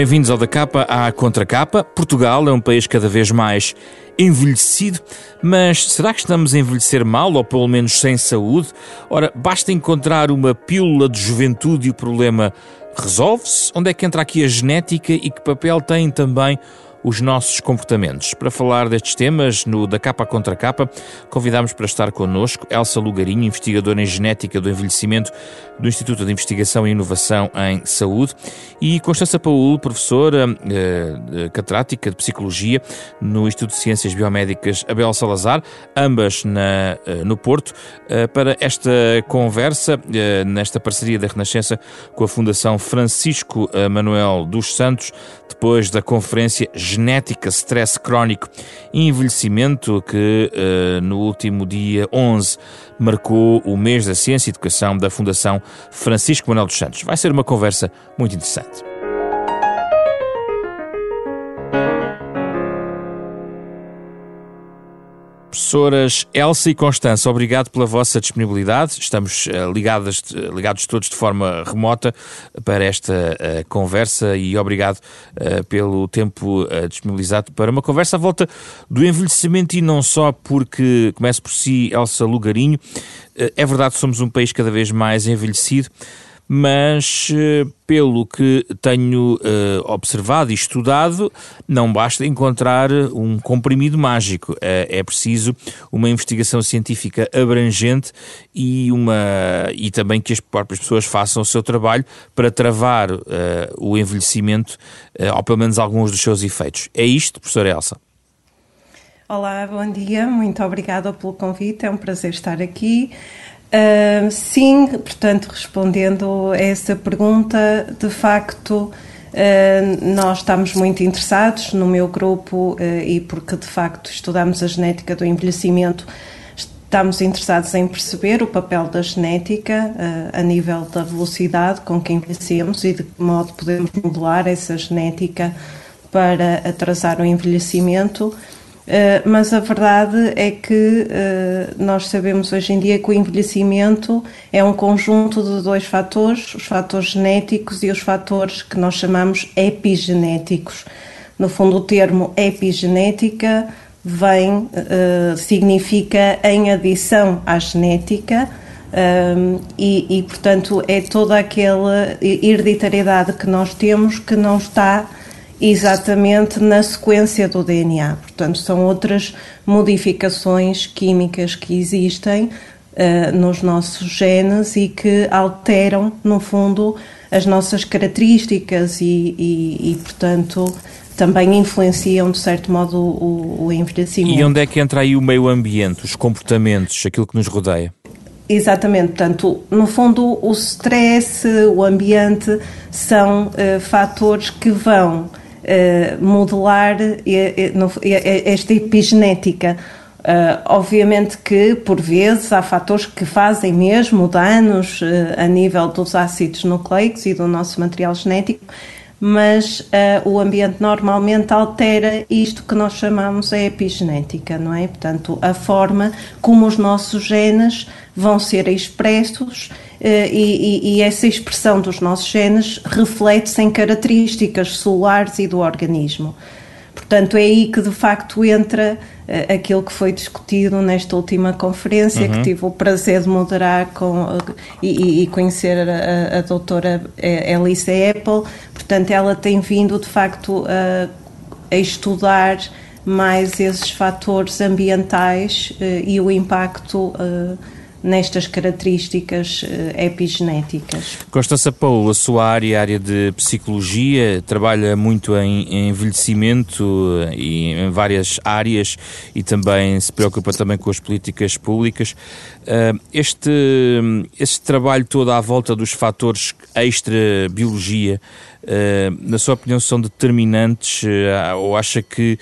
Bem-vindos ao da capa à contracapa. Portugal é um país cada vez mais envelhecido, mas será que estamos a envelhecer mal ou pelo menos sem saúde? Ora, basta encontrar uma pílula de juventude e o problema resolve-se? Onde é que entra aqui a genética e que papel tem também os nossos comportamentos. Para falar destes temas, no Da Capa Contra Capa, convidamos para estar connosco Elsa Lugarinho, investigadora em genética do envelhecimento do Instituto de Investigação e Inovação em Saúde, e Constança Paul, professora eh, catedrática de Psicologia no Instituto de Ciências Biomédicas Abel Salazar, ambas na, eh, no Porto, eh, para esta conversa, eh, nesta parceria da Renascença com a Fundação Francisco Manuel dos Santos, depois da conferência Genética, Stress Crónico e Envelhecimento, que uh, no último dia 11 marcou o mês da Ciência e Educação da Fundação Francisco Manuel dos Santos. Vai ser uma conversa muito interessante. Professoras Elsa e Constança, obrigado pela vossa disponibilidade. Estamos uh, ligadas, ligados todos de forma remota para esta uh, conversa e obrigado uh, pelo tempo disponibilizado para uma conversa à volta do envelhecimento e não só porque, começo por si, Elsa Lugarinho, é verdade somos um país cada vez mais envelhecido, mas eh, pelo que tenho uh, observado e estudado, não basta encontrar um comprimido mágico. Uh, é preciso uma investigação científica abrangente e, uma, e também que as próprias pessoas façam o seu trabalho para travar uh, o envelhecimento, ou pelo menos alguns dos seus efeitos. É isto, professora Elsa? Olá, bom dia, muito obrigada pelo convite, é um prazer estar aqui. Uh, sim, portanto, respondendo a essa pergunta, de facto, uh, nós estamos muito interessados no meu grupo uh, e porque de facto estudamos a genética do envelhecimento, estamos interessados em perceber o papel da genética a nível da velocidade com que envelhecemos e de que modo podemos modular essa genética para atrasar o envelhecimento. Eh, mas a verdade é que uh, nós sabemos hoje em dia que o envelhecimento é um conjunto de dois fatores, os fatores genéticos e os fatores que nós chamamos epigenéticos. No fundo, o termo epigenética vem, uh, significa em adição à genética, um, e, e, portanto, é toda aquela hereditariedade que nós temos que não está exatamente na sequência do DNA. Portanto, são outras modificações químicas que existem uh, nos nossos genes e que alteram, no fundo, as nossas características e, e, e portanto, também influenciam, de certo modo, o, o envelhecimento. E onde é que entra aí o meio ambiente, os comportamentos, aquilo que nos rodeia? Exatamente, portanto, no fundo, o stress, o ambiente são uh, fatores que vão eh, modelar esta epigenética. Uh, obviamente que, por vezes, há fatores que fazem mesmo danos uh, a nível dos ácidos nucleicos e do nosso material genético, mas uh, o ambiente normalmente altera isto que nós chamamos a epigenética, não é? Portanto, a forma como os nossos genes vão ser expressos e, e, essa expressão dos nossos genes reflete-se em características celulares e do organismo. Portanto, é aí que de facto entra uh, aquilo que foi discutido nesta última conferência, uhum. que tive o prazer de moderar com, uh, e, e, conhecer a, a doutora Elisa Apple. Portanto, ela tem vindo de facto a, a estudar mais esses fatores ambientais uh, e o impacto nestas características eh, epigenéticas. Constança Paulo, a sua área, a área de psicologia, trabalha muito em, envelhecimento eh, e em várias áreas e também se preocupa também com as políticas públicas. Eh, este, este trabalho todo à volta dos fatores extra-biologia, na sua opinião, são determinantes ou acha que,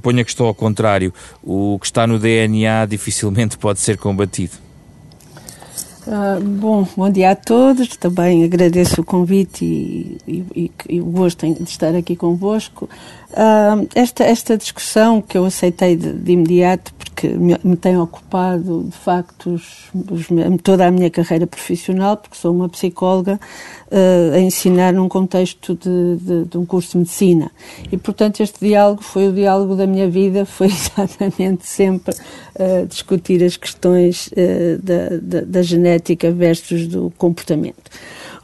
ponha a questão ao contrário, o que está no DNA dificilmente pode ser combatido? Uh, bom, bom dia a todos. Também agradeço o convite e, e, e o gosto de estar aqui convosco. Uh, esta, esta discussão que eu aceitei de, de imediato, porque me, me, tem ocupado, de facto, os, os, toda a minha carreira profissional, porque sou uma psicóloga uh, a ensinar num contexto de, de, de, um curso de medicina. E, portanto, este diálogo foi o diálogo da minha vida, foi exatamente sempre uh, discutir as questões da, da, da genética versus do comportamento.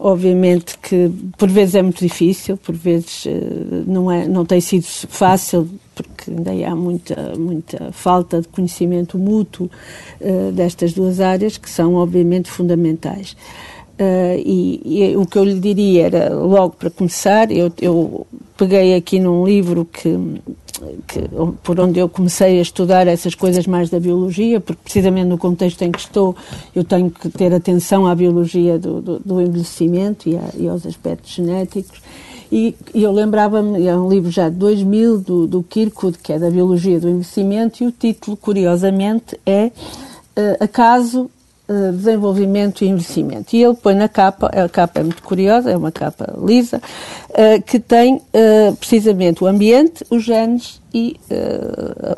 Obviamente que por vezes é muito difícil, por vezes eh, não, é, não tem sido fácil, porque ainda há muita, muita falta de conhecimento mútuo uh, destas duas áreas, que são obviamente fundamentais. Uh, e, e, o que eu lhe diria era, logo para começar, eu, eu peguei aqui num livro que que, por onde eu comecei a estudar essas coisas mais da biologia, porque precisamente no contexto em que estou eu tenho que ter atenção à biologia do, do, do envelhecimento e, a, e, aos aspectos genéticos. E, e eu lembrava-me, é um livro já de 2000, do, do Kirkwood, que é da biologia do envelhecimento, e o título, curiosamente, é uh, Acaso Uh, desenvolvimento e envelhecimento. E ele põe na capa, a capa é muito curiosa, é uma capa lisa, uh, que tem uh, precisamente o ambiente, os genes e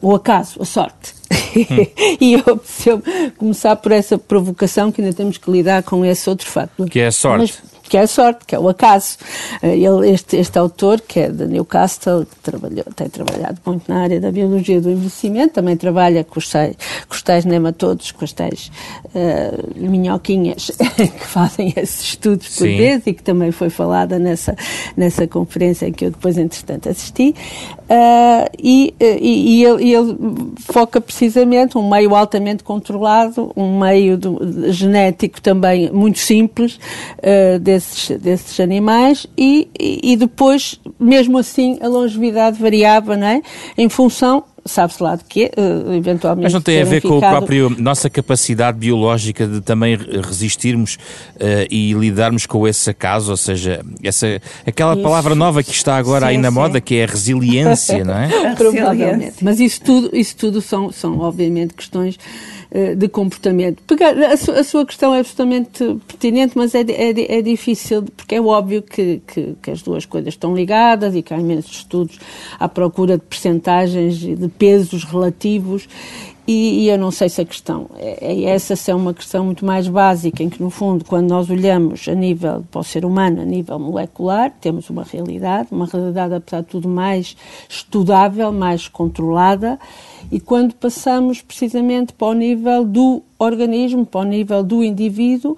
o acaso, a sorte. Hum. e eu preciso começar por essa provocação que ainda temos que lidar com esse outro fato. Que é a sorte. Mas, que é a sorte, que é o acaso. Eh, ele, este, este autor, que é de Newcastle, que trabalhou, tem trabalhado muito na área da biologia do envelhecimento, também trabalha com os tais, com os tais nematodos, com as tais uh, minhoquinhas que fazem esses estudos por Sim. vezes e que também foi falada nessa, nessa conferência em que eu depois, entretanto, assisti. Uh, e, e, e ele, ele, foca precisamente um meio altamente controlado, um meio do, genético também muito simples, uh, desses, desses animais e, e, depois, mesmo assim, a longevidade variava, não é? Em função sabe-se lá de quê, uh, eventualmente. Mas não tem a ver com a própria nossa capacidade biológica de também resistirmos uh, e lidarmos com esse acaso, ou seja, essa, aquela isso. palavra nova que está agora sim, aí na sim. moda, que é a resiliência, não é? Provavelmente. Mas isso tudo, isso tudo são, são obviamente questões eh, de comportamento. Pegar, a, sua questão é absolutamente pertinente, mas é, é, é difícil, porque é óbvio que, que, que, as duas coisas estão ligadas e que há imensos estudos à procura de percentagens e de pesos relativos. E, e, eu não sei se a questão é, é essa, é uma questão muito mais básica, em que, no fundo, quando nós olhamos a nível para o ser humano, a nível molecular, temos uma realidade, uma realidade, apesar de tudo, mais estudável, mais controlada, e quando passamos precisamente para o nível do organismo, para o nível do indivíduo,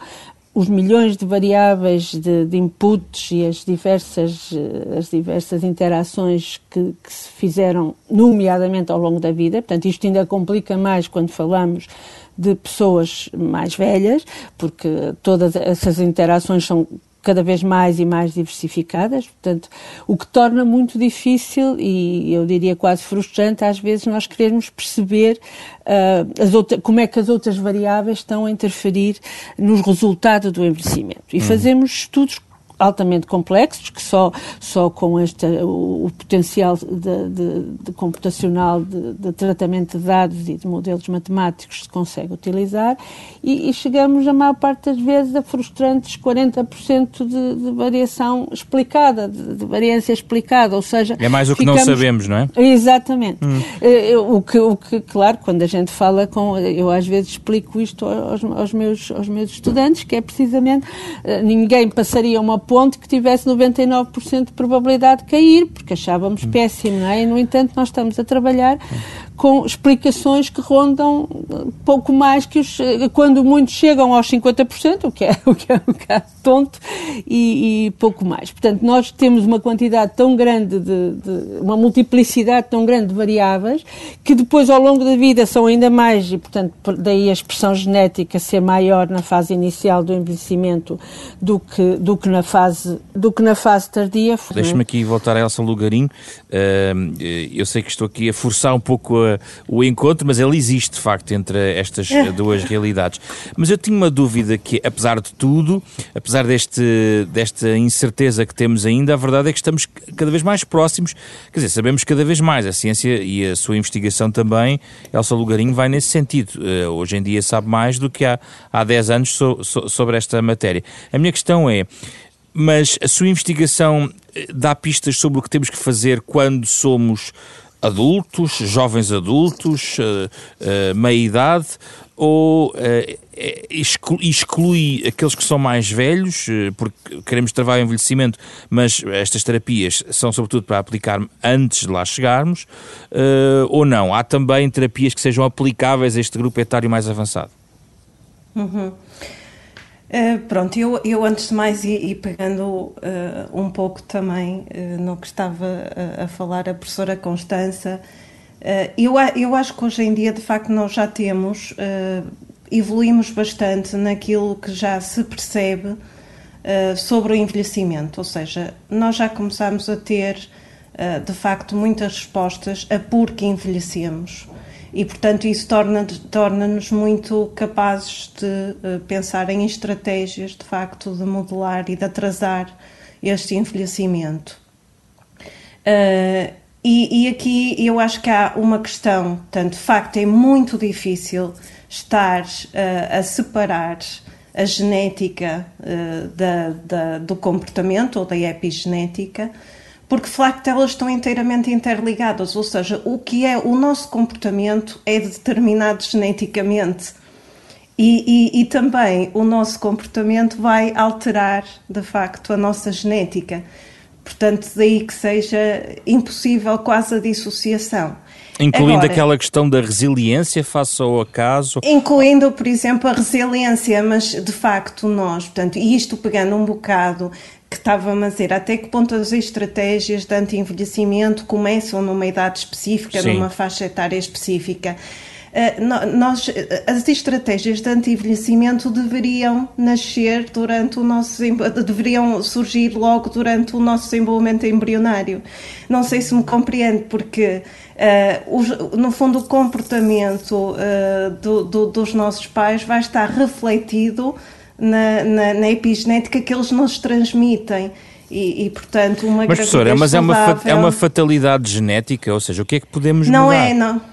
os milhões de variáveis de, de inputs e as diversas, eh, as diversas interações que, que, se fizeram, nomeadamente ao longo da vida, portanto, isto ainda complica mais quando falamos de pessoas mais velhas, porque todas essas interações são cada vez mais e mais diversificadas, portanto, o que torna muito difícil e eu diria quase frustrante às vezes nós queremos perceber uh, outra, como é que as outras variáveis estão a interferir nos resultados do envelhecimento. E hum. fazemos estudos altamente complexos, que só, só com este, o, o potencial de, de, de computacional de, de, tratamento de dados e de modelos matemáticos se consegue utilizar, e, e chegamos, a maior parte das vezes, a frustrantes 40% de, variação explicada, de, variância explicada, ou seja... É mais o que ficamos... não sabemos, não é? Exatamente. Hum. Eh, o, que, o que, claro, quando a gente fala com... Eu às vezes explico isto aos, aos meus, aos meus estudantes, que é precisamente eh, ninguém passaria uma ponte que tivesse 99% de probabilidade de cair, porque achávamos hum. péssimo, não é? E, no entanto, nós estamos a trabalhar com explicações que rondam pouco mais que os. quando muitos chegam aos 50%, o que é, o que é um bocado tonto, e, e pouco mais. Portanto, nós temos uma quantidade tão grande de, de, uma multiplicidade tão grande de variáveis, que depois ao longo da vida são ainda mais, e portanto, daí a expressão genética ser maior na fase inicial do envelhecimento do que, do que, na, fase, do que na fase tardia. Deixa-me aqui voltar a Elsa Lugarinho. Uh, eu sei que estou aqui a forçar um pouco a uh, o encontro, mas ele existe de facto entre estas duas realidades. Mas eu tinha uma dúvida que, apesar de tudo, apesar deste, desta incerteza que temos ainda, a verdade é que estamos cada vez mais próximos, quer dizer, sabemos cada vez mais, a ciência e a sua investigação também, Elsa Lugarinho vai nesse sentido. Uh, hoje em dia sabe mais do que há, há 10 anos so, so, sobre esta matéria. A minha questão é, mas a sua investigação eh, dá pistas sobre o que temos que fazer quando somos adultos, jovens adultos, uh, uh, meia-idade, ou uh, exclui aqueles que são mais velhos, porque queremos travar o envelhecimento, mas estas terapias são sobretudo para aplicar antes de lá chegarmos, ou não? Há também terapias que sejam aplicáveis a este grupo etário mais avançado? Uhum. Uh, pronto, eu, eu antes de mais, e, e pegando uh, um pouco também uh, no que estava a, a falar a professora Constança, eu, eu acho que hoje em dia, de facto, nós já temos, evoluímos bastante naquilo que já se percebe sobre o envelhecimento, ou seja, nós já começamos a ter, de facto, muitas respostas a por que envelhecemos e, portanto, isso torna-nos torna muito capazes de uh, pensar em estratégias, de facto, de modelar e de atrasar este envelhecimento. Uh, e, e, aqui eu acho que há uma questão, tanto de facto é muito difícil estar uh, a separar a genética da, da, do comportamento ou da epigenética, porque de facto elas estão inteiramente interligadas, ou seja, o que é o nosso comportamento é determinado geneticamente. E, e, e, também o nosso comportamento vai alterar, de facto, a nossa genética. Portanto, daí que seja impossível quase a dissociação. Incluindo Agora, aquela questão da resiliência face ao acaso? Incluindo, por exemplo, a resiliência, mas de facto nós, portanto, e isto pegando um bocado que estava a dizer, até que ponto as estratégias de anti-envelhecimento começam numa idade específica, Sim. numa faixa etária específica. Uh, nós, as estratégias de anti-envelhecimento deveriam nascer durante o nosso deveriam surgir logo durante o nosso desenvolvimento embrionário. Não sei se me compreende, porque uh, no fundo o comportamento uh, do, do, dos nossos pais vai estar refletido na, na, na epigenética que eles nos transmitem. E, e, portanto uma mas professora mas é uma, é uma fatalidade genética ou seja o que é que podemos não mudar? é não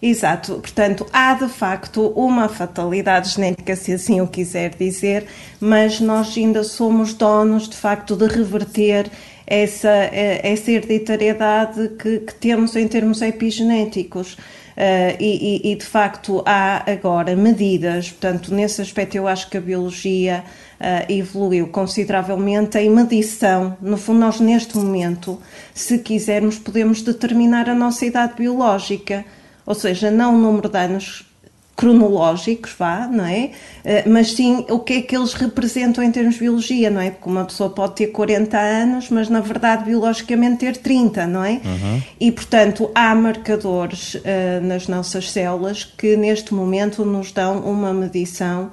exato. Portanto há de facto uma fatalidade genética se assim o quiser dizer mas nós ainda somos donos de facto de reverter essa essa hereditariedade que, que temos em termos epigenéticos. Uh, e, e, de facto há agora medidas, portanto, nesse aspecto eu acho que a biologia uh, evoluiu consideravelmente. Em medição. No fundo, nós neste momento, se quisermos, podemos determinar a nossa idade biológica, ou seja, não o número de anos cronológicos, vá, não é? Eh, mas sim o que é que eles representam em termos de biologia, não é? Porque uma pessoa pode ter 40 anos, mas na verdade biologicamente ter 30, não é? Uhum. E portanto há marcadores uh, nas nossas células que neste momento nos dão uma medição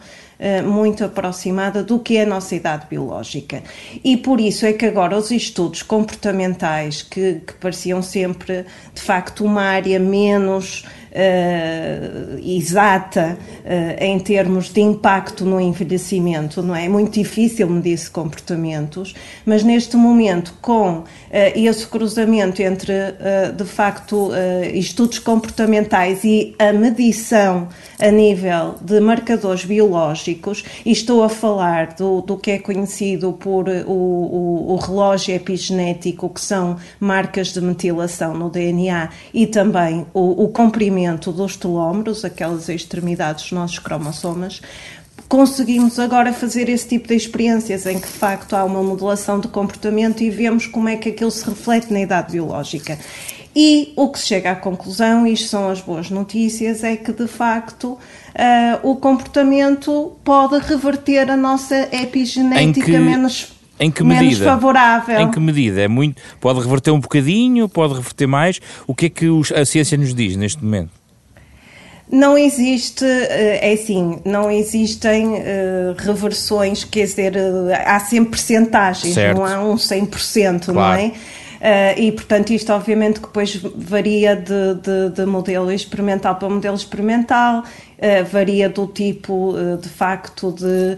muito aproximada do que é a nossa idade biológica. E por isso é que agora os estudos comportamentais, que, que pareciam sempre de facto uma área menos uh, exata uh, em termos de impacto no envelhecimento, não é? É muito difícil medir-se comportamentos, mas neste momento, com uh, esse cruzamento entre, de facto, estudos comportamentais e a medição a nível de marcadores biológicos, e estou a falar do, do que é conhecido por o, o, o relógio epigenético, que são marcas de metilação no DNA, e também o, o comprimento dos telómeros, aquelas extremidades dos nossos cromossomas, conseguimos agora fazer esse tipo de experiências em que de facto há uma modulação de comportamento e vemos como é que aquilo se reflete na idade biológica. E o que se chega à conclusão, e isto são as boas notícias, é que de facto uh, o comportamento pode reverter a nossa epigenética que... menos em que menos medida? favorável. Em que medida? É muito, pode reverter um bocadinho, pode reverter mais? O que é que os, a ciência nos diz neste momento? Não existe, eh, é assim, não existem uh, reversões, quer dizer, uh, há sempre percentagens, não há um 100%, claro. não é? Uh, e, portanto, isto obviamente que depois varia de, de, de modelo experimental para modelo experimental, uh, varia do tipo, uh, de facto, de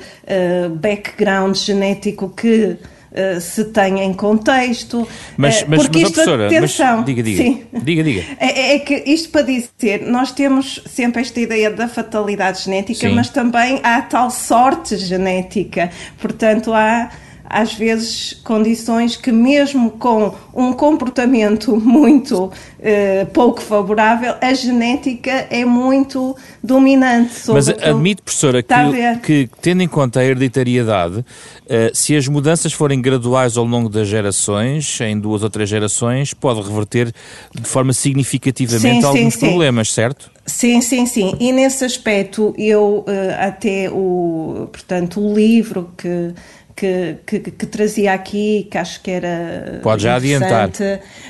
background genético que Uh, se tem em contexto. Mas, mas, porque mas, isto, professora, atenção, mas, diga, diga, sim, diga, diga. É, é, que isto para dizer, nós temos sempre esta ideia da fatalidade genética, sim. mas também há tal sorte genética. Portanto, há às vezes condições que mesmo com um comportamento muito eh, pouco favorável, a genética é muito dominante. Mas admite, professora, que, que, tendo em conta a hereditariedade, eh, se as mudanças forem graduais ao longo das gerações, em duas ou três gerações, pode reverter de forma significativamente sim, alguns sim, problemas, certo? Sim, sim, sim. E nesse aspecto, eu eh, até o, portanto, o livro que que, que, que, trazia aqui, que acho que era. Pode já adiantar.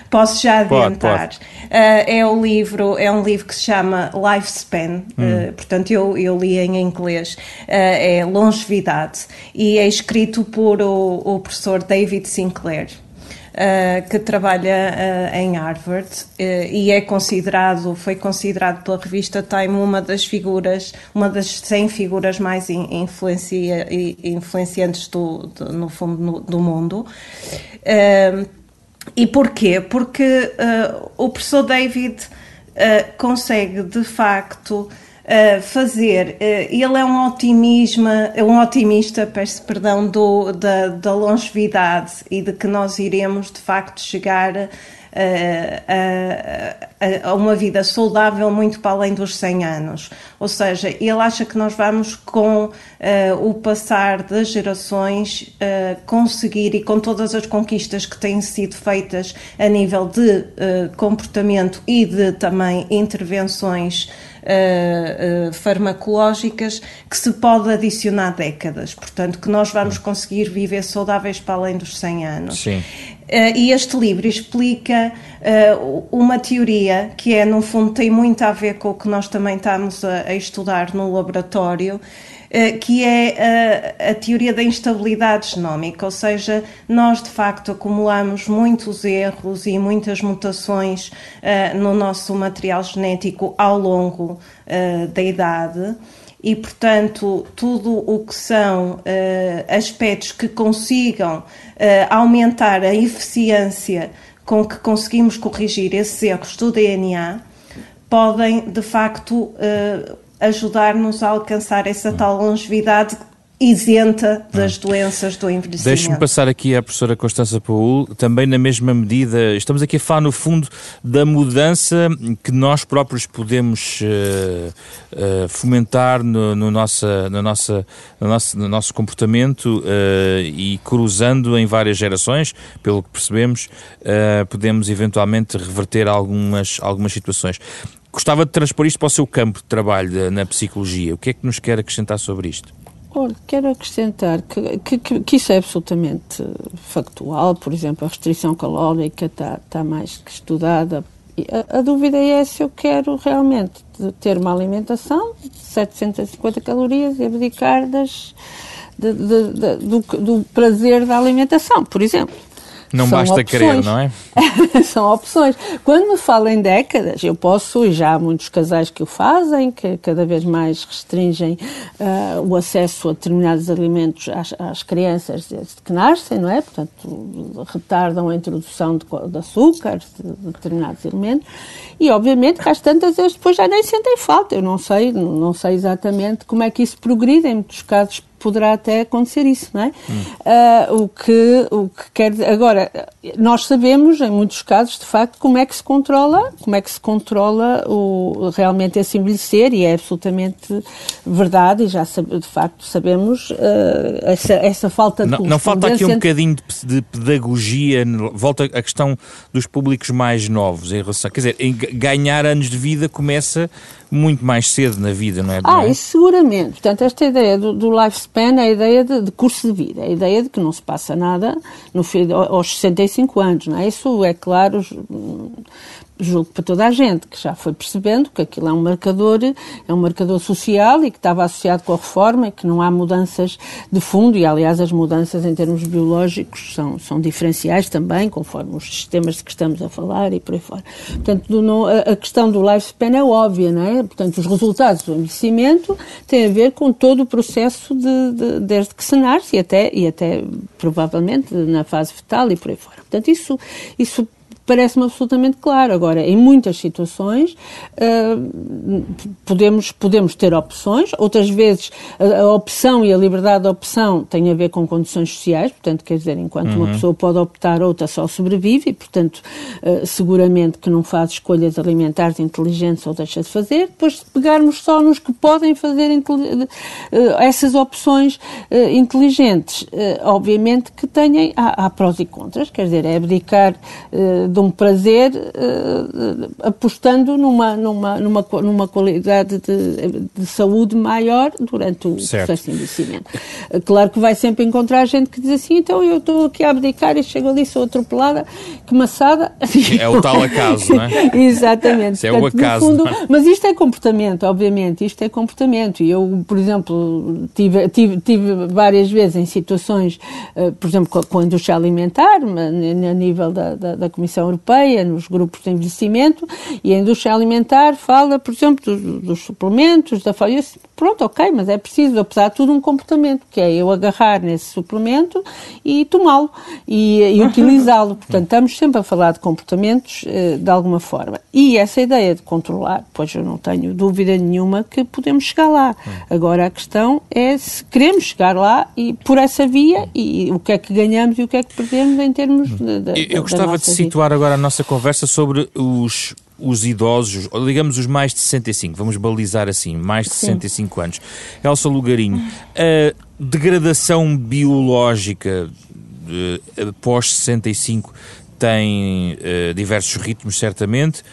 Posso já adiantar. Pode, pode. Uh, é, o livro, é um livro que se chama Lifespan, hum. uh, portanto, eu, eu li em inglês. Uh, é Longevidade, e é escrito por o, o professor David Sinclair. Uh, que trabalha uh, em Harvard uh, e é considerado, foi considerado pela revista Time uma das figuras, uma das 100 figuras mais influencia, influenciantes do, do, no fundo no, do mundo. e porquê? Porque o professor David consegue de facto uh, fazer. Uh, ele é um otimismo, é um otimista, peço perdão, do, da, da longevidade e de que nós iremos de facto chegar uh, a, a, uma vida saudável muito para além dos 100 anos. Ou seja, ele acha que nós vamos, com o passar das gerações, conseguir, e com todas as conquistas que têm sido feitas a nível de comportamento e de também intervenções uh, uh, farmacológicas que se pode adicionar décadas. Portanto, que nós vamos conseguir viver saudáveis para além dos 100 anos. Sim. Uh, e este livro explica uh, uma teoria que é, no fundo, tem muito a ver com o que nós também estamos a, a estudar no laboratório, eh, que é a, a, teoria da instabilidade genómica, ou seja, nós de facto acumulamos muitos erros e muitas mutações uh, no nosso material genético ao longo uh, da idade. E, portanto, tudo o que são uh, aspectos que consigam aumentar a eficiência com que conseguimos corrigir esses erros do DNA podem, de facto, ajudar-nos a alcançar essa tal longevidade isenta das doenças do envelhecimento. Deixe-me passar aqui à professora Constança Paul, também na mesma medida, estamos aqui a falar no fundo da mudança que nós próprios podemos uh, uh, fomentar no, no, nossa, no, nossa, no, nosso, no nosso comportamento uh, e cruzando em várias gerações, pelo que percebemos, podemos eventualmente reverter algumas, algumas situações. Gostava de transpor isto para o seu campo de trabalho na psicologia. O que é que nos quer acrescentar sobre isto? Olha, quero acrescentar que, que, que, isso é absolutamente factual. Por exemplo, a restrição calórica está, está mais que estudada. A, a, dúvida é se eu quero realmente ter uma alimentação de 750 calorias e abdicar das, de, de, de, do, do prazer da alimentação, por exemplo. Não São basta opções. querer, não é? São opções. Quando me falo em décadas, eu posso, e já há muitos casais que o fazem, que cada vez mais restringem uh, o acesso a determinados alimentos às, às, crianças desde que nascem, não é? Portanto, retardam a introdução de, de açúcar, de, de determinados alimentos. E, obviamente, que às tantas eles depois já nem sentem falta. Eu não sei, não sei exatamente como é que isso progride. Em muitos casos poderá até acontecer isso, não é? Hum. Uh, o, que, o que quer agora nós sabemos em muitos casos de facto como é que se controla, como é que se controla o realmente esse envelhecer e é absolutamente verdade e já de facto sabemos uh, essa, essa falta de não, não falta aqui um bocadinho de, de, pedagogia, volta à questão dos públicos mais novos em relação, quer dizer, ganhar anos de vida começa muito mais cedo na vida, não é? Ah, isso seguramente. Portanto, esta ideia do, do lifespan é a ideia de, de, curso de vida, é a ideia de que não se passa nada no, aos 65 anos, não é? Isso é claro julgo para toda a gente, que já foi percebendo que aquilo é um marcador, é um marcador social e que estava associado com a reforma e que não há mudanças de fundo e, aliás, as mudanças em termos biológicos são, são diferenciais também, conforme os sistemas de que estamos a falar e por aí fora. Portanto, a, a, questão do lifespan é óbvia, não é? Portanto, os resultados do envelhecimento têm a ver com todo o processo de, de, desde que se nasce e até, e até provavelmente na fase fetal e por aí fora. Portanto, isso, isso parece-me absolutamente claro. Agora, em muitas situações, uh, podemos, podemos ter opções, outras vezes a, a, opção e a liberdade de opção têm a ver com condições sociais, portanto, quer dizer, enquanto uhum. uma pessoa pode optar, outra só sobrevive e, portanto, uh, seguramente que não faz escolhas alimentares inteligentes ou deixa de fazer. Depois, se pegarmos só nos que podem fazer uh, essas opções inteligentes, obviamente que têm, há, há, prós e contras, quer dizer, é abdicar de de um prazer uh, apostando numa, numa, numa, numa qualidade de, de saúde maior durante o certo. processo de envelhecimento. Uh, claro que vai sempre encontrar gente que diz assim, então eu estou aqui a abdicar e chego ali, sou atropelada, que maçada. É o tal acaso, não é? Exatamente. Isso é o acaso. Fundo, é? Mas isto é comportamento, obviamente, isto é comportamento. E eu, por exemplo, tive, tive, tive várias vezes em situações, uh, por exemplo, com, com a indústria alimentar, a nível da, da, da Comissão Europeia, nos grupos de envelhecimento, e a indústria alimentar fala, por exemplo, dos, dos suplementos, da folha. Pronto, ok, mas é preciso, apesar de tudo, um comportamento, que é eu agarrar nesse suplemento e tomá-lo e, e utilizá-lo. Portanto, estamos sempre a falar de comportamentos eh, de alguma forma. E essa ideia de controlar, pois eu não tenho dúvida nenhuma que podemos chegar lá. Agora a questão é se queremos chegar lá e por essa via e o que é que ganhamos e o que é que perdemos em termos de, de, Eu gostava de situar agora a nossa conversa sobre os os idosos, ou digamos os mais de 65, vamos balizar assim, mais de Sim. 65 anos. Elsa Lugarinho, a degradação biológica uh, pós 65 tem uh, diversos ritmos, certamente.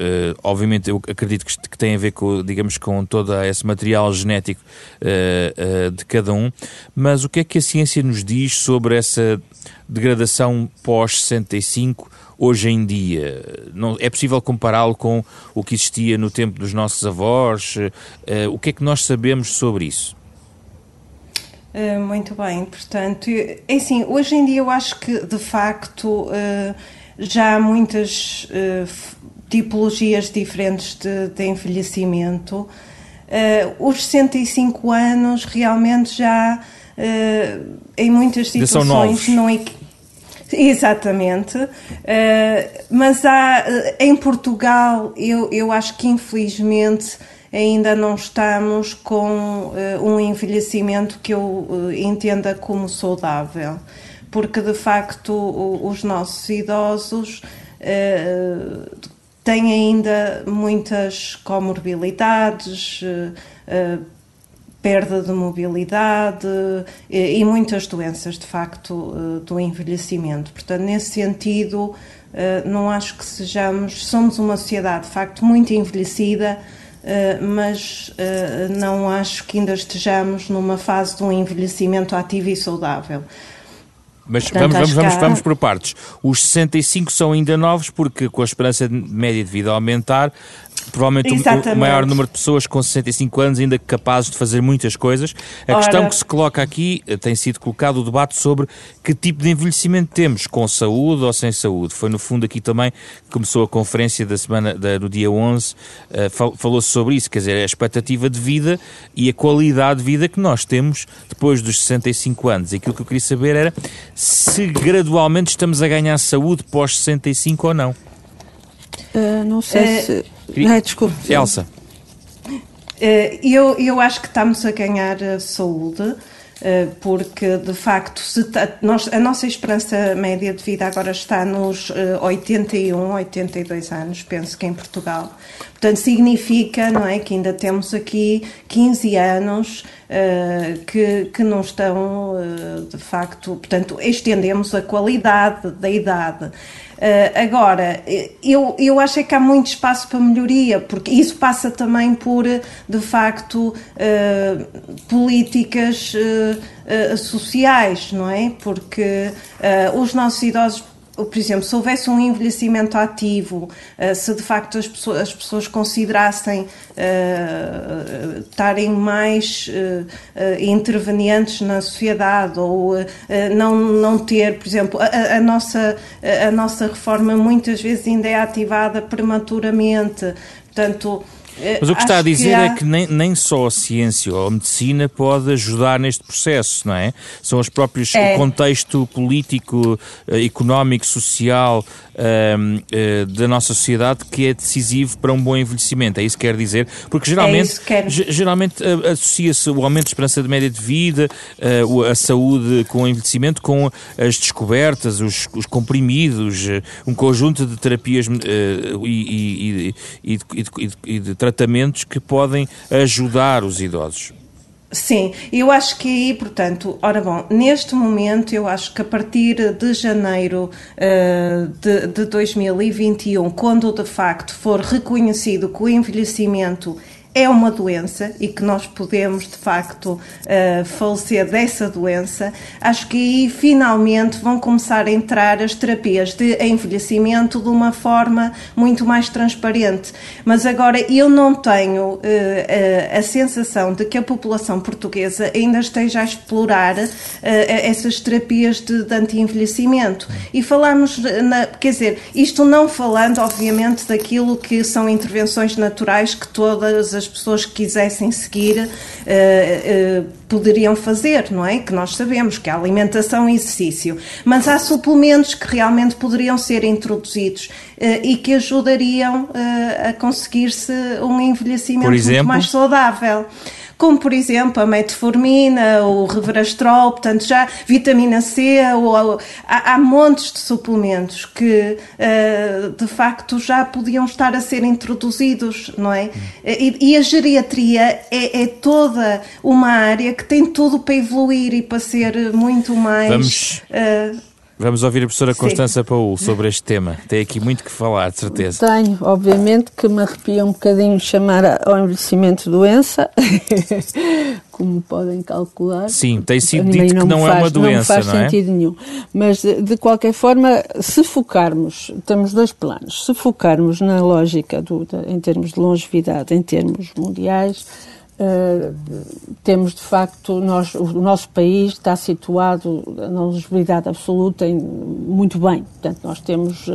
Uh, obviamente eu acredito que, que, tem a ver com, digamos, com todo esse material genético uh, uh, de cada um, mas o que é que a ciência nos diz sobre essa degradação pós-65 hoje em dia? Não, é possível compará-lo com o que existia no tempo dos nossos avós? O que é que nós sabemos sobre isso? Muito bem, portanto, é assim, hoje em dia eu acho que de facto já há muitas tipologias diferentes de, de envelhecimento. os 65 anos realmente já em muitas situações não, Exatamente. Uh, mas há, em Portugal, eu, eu acho que infelizmente ainda não estamos com uh, um envelhecimento que eu uh, entenda como saudável, porque de facto os nossos idosos têm ainda muitas comorbilidades perda de mobilidade e, e muitas doenças, de facto, eh, do envelhecimento. Portanto, nesse sentido, eh, não acho que sejamos. Somos uma sociedade, de facto, muito envelhecida, eh, mas não acho que ainda estejamos numa fase de um envelhecimento ativo e saudável. Mas Portanto, vamos, vamos, vamos, há... vamos por partes. Os 65 são ainda novos porque com a esperança média de vida aumentar, provavelmente o, o, maior número de pessoas com 65 anos ainda capazes de fazer muitas coisas. A Ora... questão que se coloca aqui eh, tem sido colocado o debate sobre que tipo de envelhecimento temos, com saúde ou sem saúde. Foi no fundo aqui também que começou a conferência da semana da, do dia 11, uh, falou-se sobre isso, quer dizer, a expectativa de vida e a qualidade de vida que nós temos depois dos 65 anos. E aquilo que eu queria saber era se gradualmente estamos a ganhar saúde pós 65 ou não. Uh, não sei uh, se. Ai, desculpe. Elsa. Uh, eu, eu acho que estamos a ganhar saúde porque de facto nós, a nossa esperança média de vida agora está nos 81, 82 anos, penso que em Portugal. Portanto, significa não é, que ainda temos aqui 15 anos uh, que, que não estão, uh, de facto, portanto, estendemos a qualidade da idade. Uh, agora, eu, eu acho é que há muito espaço para melhoria, porque isso passa também por, de facto, políticas sociais, não é? Porque os nossos idosos por exemplo, se houvesse um envelhecimento ativo, uh, se de facto as pessoas, as pessoas considerassem uh, estarem mais uh, intervenientes na sociedade ou não, não ter, por exemplo, a, a, nossa, a nossa reforma muitas vezes ainda é ativada prematuramente, portanto Mas o que está a dizer há... é que nem, nem só a ciência ou a medicina pode ajudar neste processo, não é? São os próprios é. o contexto político, eh, económico, social uh, uh, da nossa sociedade que é decisivo para um bom envelhecimento. É isso que quer dizer? Porque geralmente, é geralmente uh, associa-se o aumento de esperança de média de vida, a saúde com o envelhecimento, com as descobertas, os, os comprimidos, um conjunto de terapias e, e, e, e de tratamentos que podem ajudar os idosos. Sim, eu acho que aí, portanto, ora bom, neste momento eu acho que a partir de janeiro uh, de, de 2021, quando de facto for reconhecido que o envelhecimento é uma doença e que nós podemos, de facto, uh, falecer dessa doença, acho que aí finalmente vão começar a entrar as terapias de envelhecimento de uma forma muito mais transparente. Mas agora eu não tenho uh, uh, a sensação de que a população portuguesa ainda esteja a explorar essas terapias de, de anti-envelhecimento. E falamos, na, quer dizer, isto não falando, obviamente, daquilo que são intervenções naturais que todas as as pessoas que quisessem seguir uh, uh, poderiam fazer, não é? Que nós sabemos que a alimentação e exercício. Mas há suplementos que realmente poderiam ser introduzidos uh, e que ajudariam a conseguir-se um envelhecimento muito mais saudável como por exemplo a metformina, o reverastrol, portanto já vitamina C, ou, há, há, montes de suplementos que uh, de facto já podiam estar a ser introduzidos, não é? E, e a geriatria é, é, toda uma área que tem tudo para evoluir e para ser muito mais. Vamos. Uh, Vamos ouvir a professora Constança Paul sobre este tema. Tem aqui muito que falar, de certeza. Tenho, obviamente que me arrepia um bocadinho chamar ao envelhecimento doença, como podem calcular. Sim, tem sido dito não que não faz, é uma doença, não faz não é? sentido nenhum. Mas, de qualquer forma, se focarmos, temos dois planos, se focarmos na lógica do, em termos de longevidade, em termos mundiais, Uh, temos de facto, nós, o nosso país está situado na elegibilidade absoluta em, muito bem. Portanto, nós temos uh,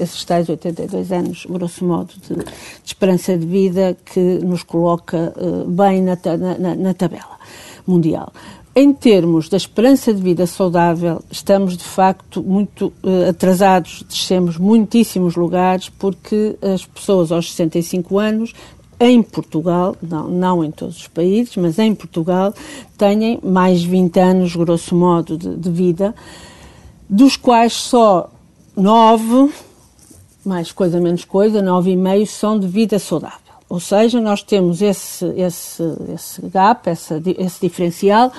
esses tais 82 anos, grosso modo, de, de, esperança de vida que nos coloca uh, bem na, na, na, tabela mundial. Em termos da esperança de vida saudável, estamos de facto muito atrasados, descemos muitíssimos lugares, porque as pessoas aos 65 anos em Portugal, não, não em todos os países, mas em Portugal, têm mais 20 anos, grosso modo, de, de vida, dos quais só 9, mais coisa menos coisa, 9,5 são de vida saudável. Ou seja, nós temos esse, esse, esse gap, essa, esse diferencial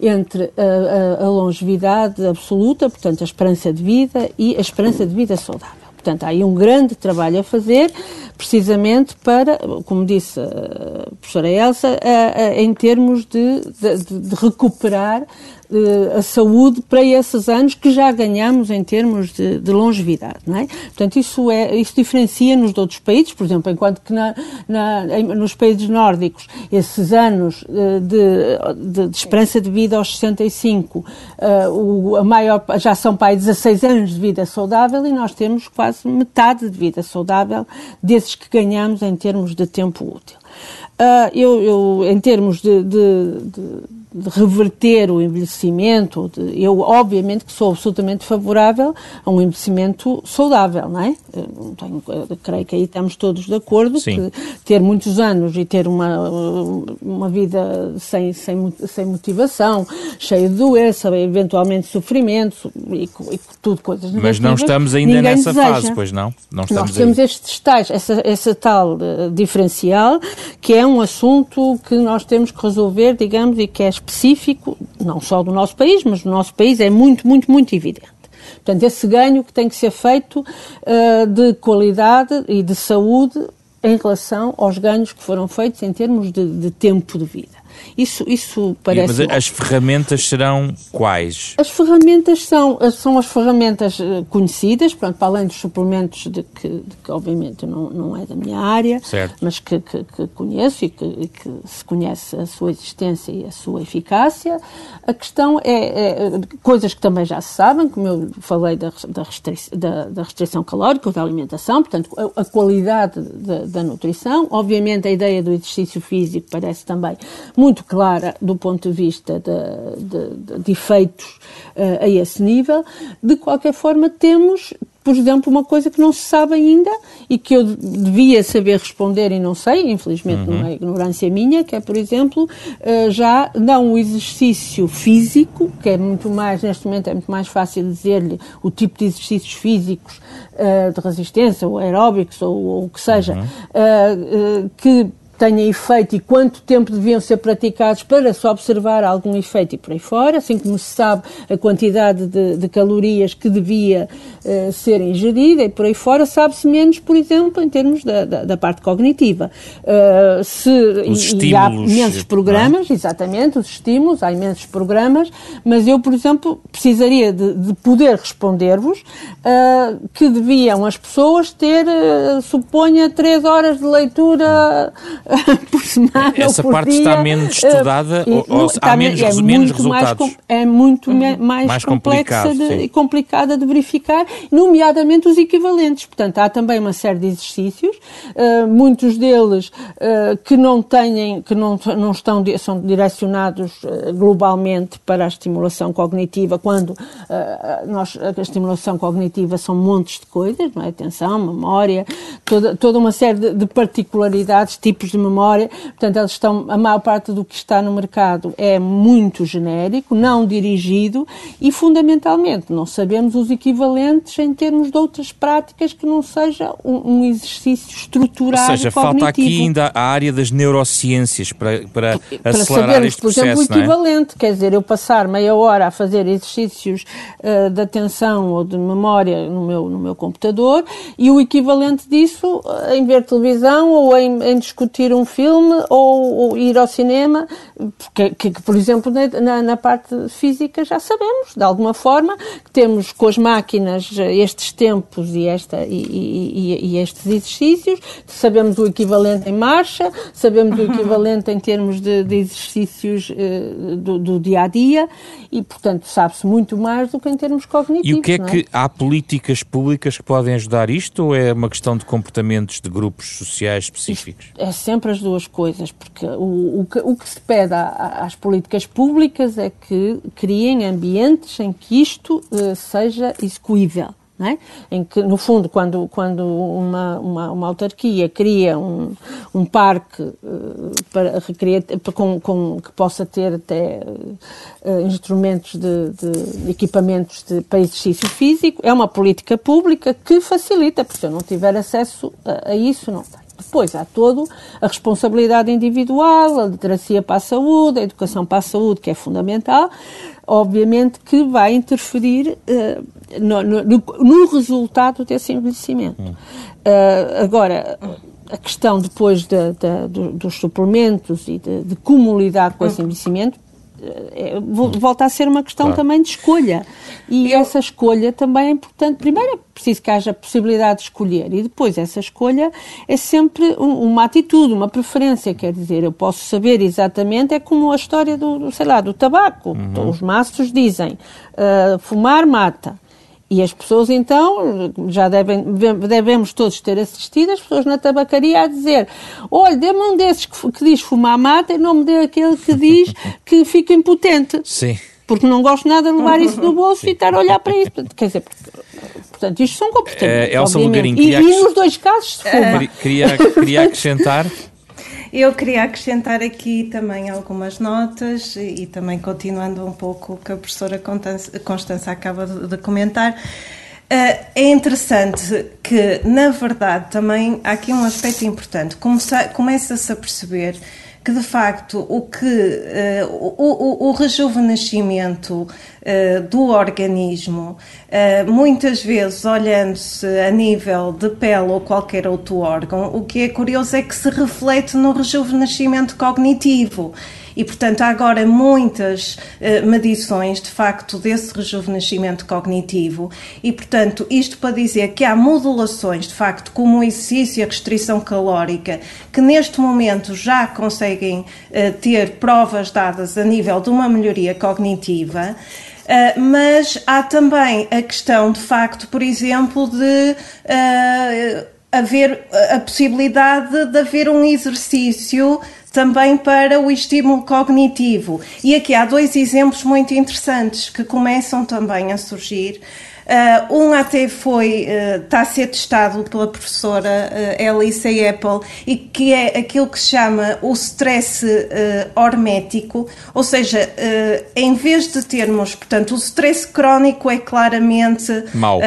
entre a, a, a longevidade absoluta, portanto, a esperança de vida, e a esperança de vida saudável. Portanto, há aí um grande trabalho a fazer, precisamente para, como disse a professora Elsa, a, a, em termos de, de, de recuperar uh, a saúde para esses anos que já ganhamos em termos de, de longevidade, não é? Portanto, isso, é, isso diferencia-nos de outros países, por exemplo, enquanto que na, na, nos países nórdicos esses anos uh, de, de, esperança de vida aos 65, uh, o, a maior, já são para aí 16 anos de vida saudável e nós temos quase metade de vida saudável desses que ganhamos em termos de tempo útil. Uh, eu, eu, em termos de, de, de de reverter o envelhecimento. De, eu, obviamente, que sou absolutamente favorável a um envelhecimento saudável, não é? Tenho, creio que aí estamos todos de acordo Sim. que ter muitos anos e ter uma, uma vida sem, sem, sem motivação, cheia de doença, eventualmente sofrimento e, e tudo coisas negativas. Mas não estamos ainda nessa deseja. fase, pois não? não Nós temos aí. estes tais, essa, essa tal uh, diferencial, que é um assunto que nós temos que resolver, digamos, e que é específico, não só do nosso país, mas do nosso país é muito, muito, muito evidente. Portanto, esse ganho que tem que ser feito uh, de qualidade e de saúde em relação aos ganhos que foram feitos em termos de, de tempo de vida. Isso, isso parece. Mas as ferramentas serão quais? As ferramentas são, são as ferramentas eh, conhecidas, pronto, para além dos suplementos de que, de que obviamente não, não é da minha área, certo. mas que, que, que conheço e que, e que, se conhece a sua existência e a sua eficácia. A questão é, é coisas que também já se sabem, como eu falei da, da, restrição, da, da restrição calórica, da alimentação, portanto, a, a qualidade da, da nutrição. Obviamente, a ideia do exercício físico parece também muito clara do ponto de vista de, de, de efeitos uh, a esse nível. De qualquer forma, temos por exemplo, uma coisa que não se sabe ainda e que eu devia saber responder e não sei, infelizmente uhum. não é ignorância minha, que é, por exemplo, uh, já não o exercício físico, que é muito mais, neste momento é muito mais fácil dizer-lhe o tipo de exercícios físicos uh, de resistência, ou aeróbicos, ou, ou o que seja, uhum. uh, que tenha efeito e quanto tempo deviam ser praticados para se observar algum efeito e por aí fora, assim como se sabe a quantidade de, de calorias que devia uh, ser ingerida e por aí fora, sabe-se menos, por exemplo, em termos da, da, da parte cognitiva. Uh, se, os e, e há imensos programas, é? exatamente, os estímulos, há imensos programas, mas eu, por exemplo, precisaria de, de poder responder-vos uh, que deviam as pessoas ter, suponha, três horas de leitura por semana Essa por parte dia, está menos estudada uh, ou, ou há menos, é menos resultados? Mais, é muito uhum. mais, mais complexa e complicada de verificar, nomeadamente os equivalentes. Portanto, há também uma série de exercícios, uh, muitos deles uh, que não têm, que não, não estão, são direcionados globalmente para a estimulação cognitiva, quando nós, a estimulação cognitiva são montes de coisas, não é? atenção, memória, toda, toda uma série de, de particularidades, tipos de memória, portanto, eles estão, a maior parte do que está no mercado é muito genérico, não dirigido e, fundamentalmente, não sabemos os equivalentes em termos de outras práticas que não seja um, um exercício estruturado Ou seja, cognitivo. falta aqui ainda a área das neurociências para, para, para acelerar sabermos, este por exemplo, processo, o é? equivalente, é? quer dizer, eu passar meia hora a fazer exercícios uh, de atenção ou de memória no meu, no meu computador e o equivalente disso uh, em ver televisão ou em, em discutir um filme ou, ou ir ao cinema, que, que, por exemplo, na, na, parte física já sabemos, de alguma forma, que temos com as máquinas estes tempos e, esta, e, e, e estes exercícios, sabemos o equivalente em marcha, sabemos o equivalente em termos de, de exercícios uh, do, do, dia a dia e, portanto, sabe-se muito mais do que em termos cognitivos. E o que é, é? que há políticas públicas que podem ajudar isto ou é uma questão de comportamentos de grupos sociais específicos? É sempre as duas coisas, porque o, o, que, o que, se pede às políticas públicas é que criem ambientes em que isto uh, seja execuível. É? Em que, no fundo, quando, quando uma, uma, uma autarquia cria um, um parque uh, para, recria, com, com, que possa ter até uh, instrumentos de, de equipamentos de, para exercício físico, é uma política pública que facilita, porque se eu não tiver acesso a, a isso, não tenho. Depois há todo a responsabilidade individual, a literacia para a saúde, a educação para a saúde, que é fundamental, obviamente que vai interferir uh, no, no, no, resultado desse envelhecimento. Uh, agora, a questão depois de, de, de, dos suplementos e de, de como lidar com esse envelhecimento é, volta a ser uma questão claro. também de escolha. E Eu... essa escolha também é importante. Primeiro é preciso que haja possibilidade de escolher e depois essa escolha é sempre uma atitude, uma preferência. Quer dizer, eu posso saber exatamente, é como a história do, sei lá, do tabaco. Uhum. Os maços dizem, uh, fumar mata. E as pessoas, então, já devem, devemos todos ter assistido, as pessoas na tabacaria a dizer: olha, dê-me um desses que, que, diz fumar mata e não me dê aquele que diz que fica impotente. Sim. Porque não gosto nada de levar isso no bolso e estar a olhar para isso. Quer dizer, portanto, isto são comportamentos. Uh, Elsa Lugarinho, e, e nos dois casos se fuma. Queria, queria acrescentar. Eu queria acrescentar aqui também algumas notas e, também continuando um pouco o que a professora Constança acaba de comentar. Uh, é interessante que, na verdade, também há aqui um aspecto importante. Começa-se a perceber que de facto o que uh, o, o, rejuvenescimento uh, do organismo, uh, muitas vezes olhando-se a nível de pele ou qualquer outro órgão, o que é curioso é que se reflete no rejuvenescimento cognitivo. E, portanto, há agora muitas uh, medições, de facto, desse rejuvenescimento cognitivo. E, portanto, isto para dizer que há modulações, de facto, como o exercício e a restrição calórica, que neste momento já conseguem uh, ter provas dadas a nível de uma melhoria cognitiva. Uh, mas há também a questão, de facto, por exemplo, de haver a possibilidade de haver um exercício também para o estímulo cognitivo. E aqui há dois exemplos muito interessantes que começam também a surgir. Uh, um até foi, uh, está a ser testado pela professora uh, Alice Apple e que é aquilo que se chama o stress hormético, ou seja, em vez de termos, portanto, o stress crónico é claramente mau,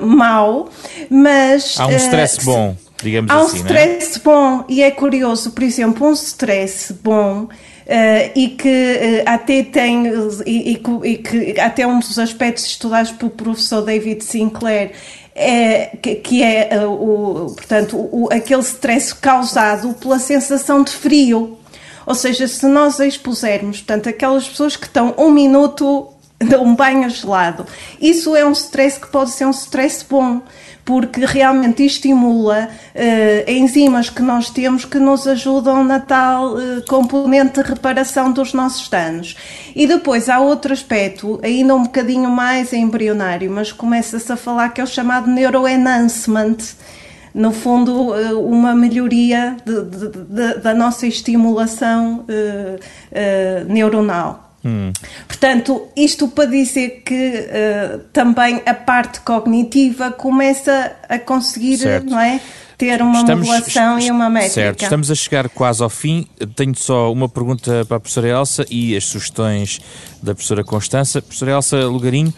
mau mas... Há um stress bom. Digamos há um assim, é? stress é? bom e é curioso, por exemplo, um stress bom Uh, e que uh, até tem e, e, e, que até um dos aspectos estudados pelo professor David Sinclair é, que, que é uh, o, portanto o, aquele stress causado pela sensação de frio ou seja, se nós expusermos portanto, aquelas pessoas que estão um minuto de um banho gelado, isso é um stress que pode ser um stress bom porque realmente estimula uh, enzimas que nós temos que nos ajudam na tal uh, componente de reparação dos nossos danos. E depois há outro aspecto, ainda um bocadinho mais embrionário, mas começa-se a falar que é o chamado neuroenhancement no fundo, eh, uma melhoria de, de, de, da nossa estimulação uh, uh, neuronal. Hum. Portanto, isto para dizer que uh, também a parte cognitiva começa a conseguir, certo. não é? Ter uma estamos, modulação e uma métrica. Certo, estamos a chegar quase ao fim. Tenho só uma pergunta para a professora Elsa e as sugestões da professora Constança. Professora Elsa Lugarinho,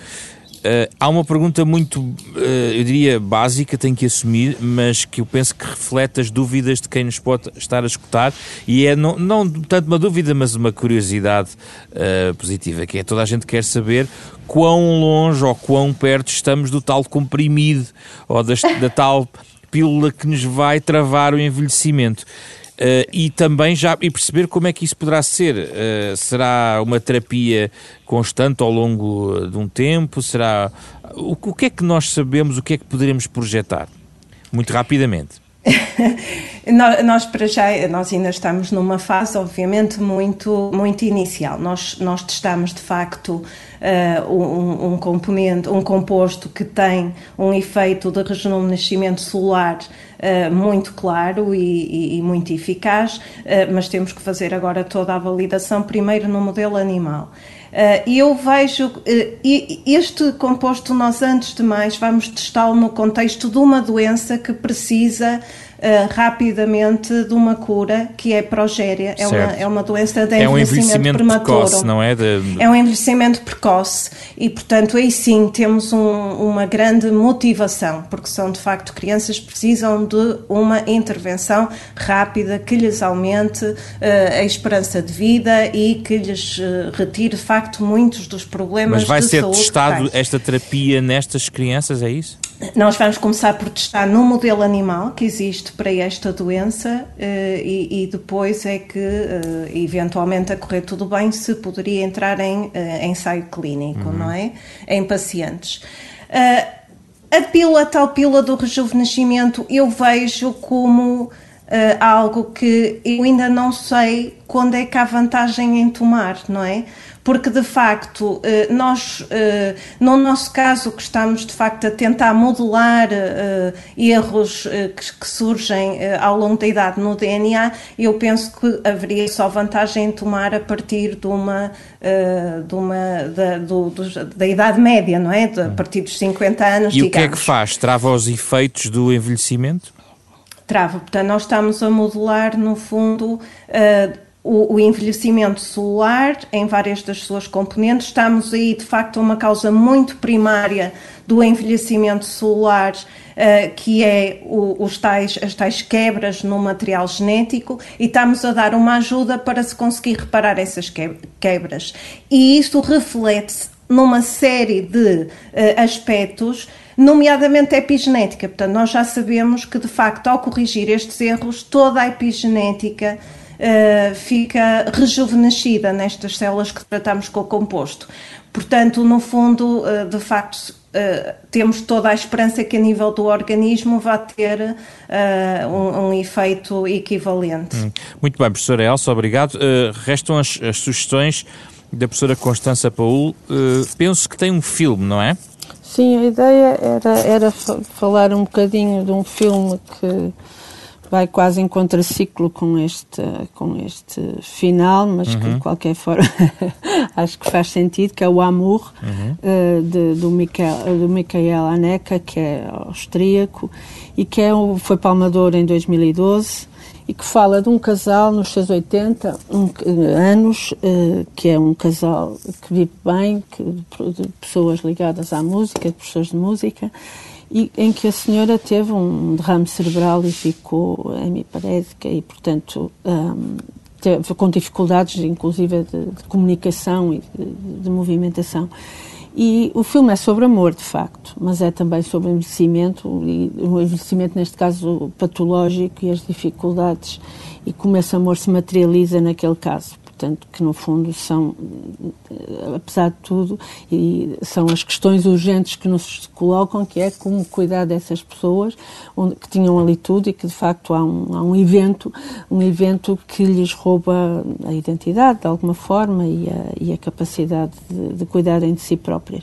Uh, há uma pergunta muito, uh, eu diria, básica, tenho que assumir, mas que eu penso que reflete as dúvidas de quem nos pode estar a escutar e é não, não tanto uma dúvida, mas uma curiosidade uh, positiva, que é toda a gente quer saber quão longe ou quão perto estamos do tal comprimido ou da, da tal pílula que nos vai travar o envelhecimento. Uh, e também já e perceber como é que isso poderá ser. Uh, será uma terapia constante ao longo de um tempo? Será o, o que é que nós sabemos? O que é que poderemos projetar? Muito rapidamente. nós para já nós ainda estamos numa fase obviamente muito muito inicial. Nós nós testamos de facto uh, um, um, componente um composto que tem um efeito de rejuvenescimento solar uh, muito claro e, e, e muito eficaz uh, mas temos que fazer agora toda a validação primeiro no modelo animal e eu vejo este composto nós antes de mais vamos testá-lo no contexto de uma doença que precisa uh, rapidamente de uma cura que é progéria. É uma, é uma doença de envelhecimento, é um envelhecimento prematuro. Precoce, não é? De... É um envelhecimento precoce e, portanto, aí sim temos um, uma grande motivação, porque são de facto crianças que precisam de uma intervenção rápida que lhes aumente uh, a esperança de vida e que lhes uh, retire de facto muitos dos problemas Mas vai de ser testado esta terapia nestas crianças, é isso? Nós vamos começar por testar no modelo animal que existe para esta doença eh, e, e depois é que, eh, eventualmente, a correr tudo bem, se poderia entrar em eh, ensaio clínico, uhum. não é? Em pacientes. A pílula, a tal pílula do rejuvenescimento, eu vejo como algo que eu ainda não sei quando é que há vantagem em tomar, não é? Porque de facto eh, nós, eh, no nosso caso, que estamos de facto a tentar modelar eh, erros que surgem ao longo da idade no DNA, eu penso que haveria só vantagem em tomar a partir de uma, de uma da, do, da idade média, não é? a partir dos 50 anos. E digamos. o que é que faz? Trava os efeitos do envelhecimento? Trava, portanto, nós estamos a modular, no fundo, o, o, envelhecimento celular em várias das suas componentes. Estamos aí, de facto, a uma causa muito primária do envelhecimento celular, uh, que é o, os tais, as tais quebras no material genético, e estamos a dar uma ajuda para se conseguir reparar essas quebras. E isto reflete-se numa série de uh, aspectos nomeadamente a epigenética. Portanto, nós já sabemos que, de facto, ao corrigir estes erros, toda a epigenética uh, fica rejuvenescida nestas células que tratamos com o composto. Portanto, no fundo, uh, de facto, Uh, temos toda a esperança que a nível do organismo vá ter uh, um, um, efeito equivalente. Hum. Muito bem, professora Elsa, obrigado. Uh, restam as, as, sugestões da professora Constança Paul. penso que tem um filme, não é? Sim, a ideia era, era falar um bocadinho de um filme que vai quase em contraciclo com este, com este final, mas uhum. que de qualquer forma acho que faz sentido, que é o Amour, uhum. uh, de, do, Michael, do Michael Aneka, que é austríaco, e que é, foi palmador em 2012 e que fala de um casal nos seus 80 um, anos, uh, que é um casal que vive bem, que, de pessoas ligadas à música, de professores de música, e em que a senhora teve um derrame cerebral e ficou hemiparésica e, portanto, um, teve, com dificuldades, inclusive, de, de comunicação e de, de, movimentação. E o filme é sobre amor, de facto, mas é também sobre envelhecimento, e o envelhecimento, neste caso, patológico e as dificuldades, e como esse amor se materializa naquele caso portanto, que no fundo são, apesar de tudo, e são as questões urgentes que nos colocam, que é como cuidar dessas pessoas onde, que tinham ali tudo e que de facto há um, há um evento, um evento que lhes rouba a identidade de alguma forma e a, e a capacidade de, de cuidarem de si próprias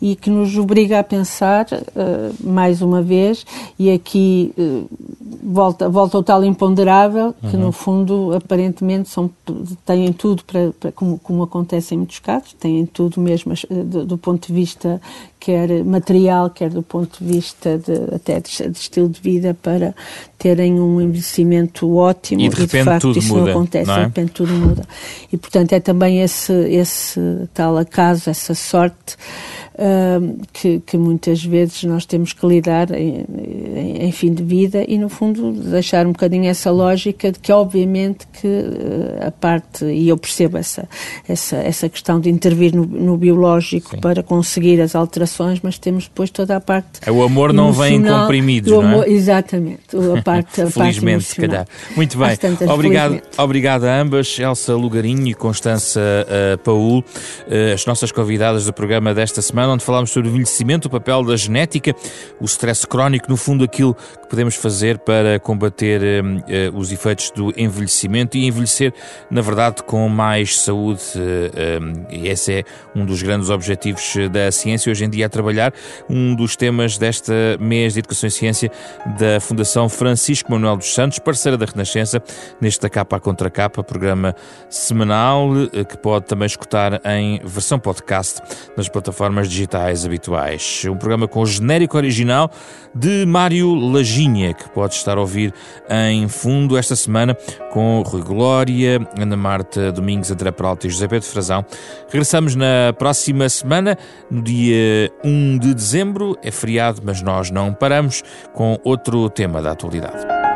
e que nos obriga a pensar, uh, mais uma vez, e aqui uh, volta, volta o tal imponderável, que uhum. no fundo, aparentemente, são, têm tudo para, para como, como, acontece em muitos casos, têm tudo mesmo uh, do, do, ponto de vista quer material, quer do ponto de vista de, até de, de estilo de vida, para terem um envelhecimento ótimo e de, repente e de facto tudo isso muda, não acontece, não é? de repente tudo muda. E portanto é também esse, esse tal acaso, essa sorte uh, que, que, muitas vezes nós temos que lidar em, em, em, fim de vida e, no fundo, deixar um bocadinho essa lógica de que, obviamente, que uh, a parte, e eu percebo essa, essa, essa questão de intervir no, no biológico Sim. para conseguir as alterações, mas temos depois toda a parte. É, o amor não vem em comprimidos, não é? Exatamente, a parte, a Felizmente, parte se calhar. Muito bem, obrigado, obrigado a ambas, Elsa Lugarinho e Constança uh, Paul, uh, as nossas convidadas do programa desta semana onde falámos sobre o envelhecimento, o papel da genética, o stress crónico, no fundo aquilo que podemos fazer para combater uh, os efeitos do envelhecimento e envelhecer, na verdade, com mais saúde. Uh, e esse é um dos grandes objetivos da ciência hoje em dia a trabalhar. Um dos temas desta mês de Educação e Ciência da Fundação Francisco Manuel dos Santos, parceira da Renascença, neste da capa à contra capa, programa semanal que pode também escutar em versão podcast nas plataformas digitais habituais. Um programa com genérico original de Mário Laginha, que pode estar a ouvir em fundo esta semana com Rui Glória, Ana Marta Domingos, André Peralta e José Pedro Frazão. Regressamos na próxima semana, no dia 1 de dezembro. É feriado, mas nós não paramos com outro tema da atualidade.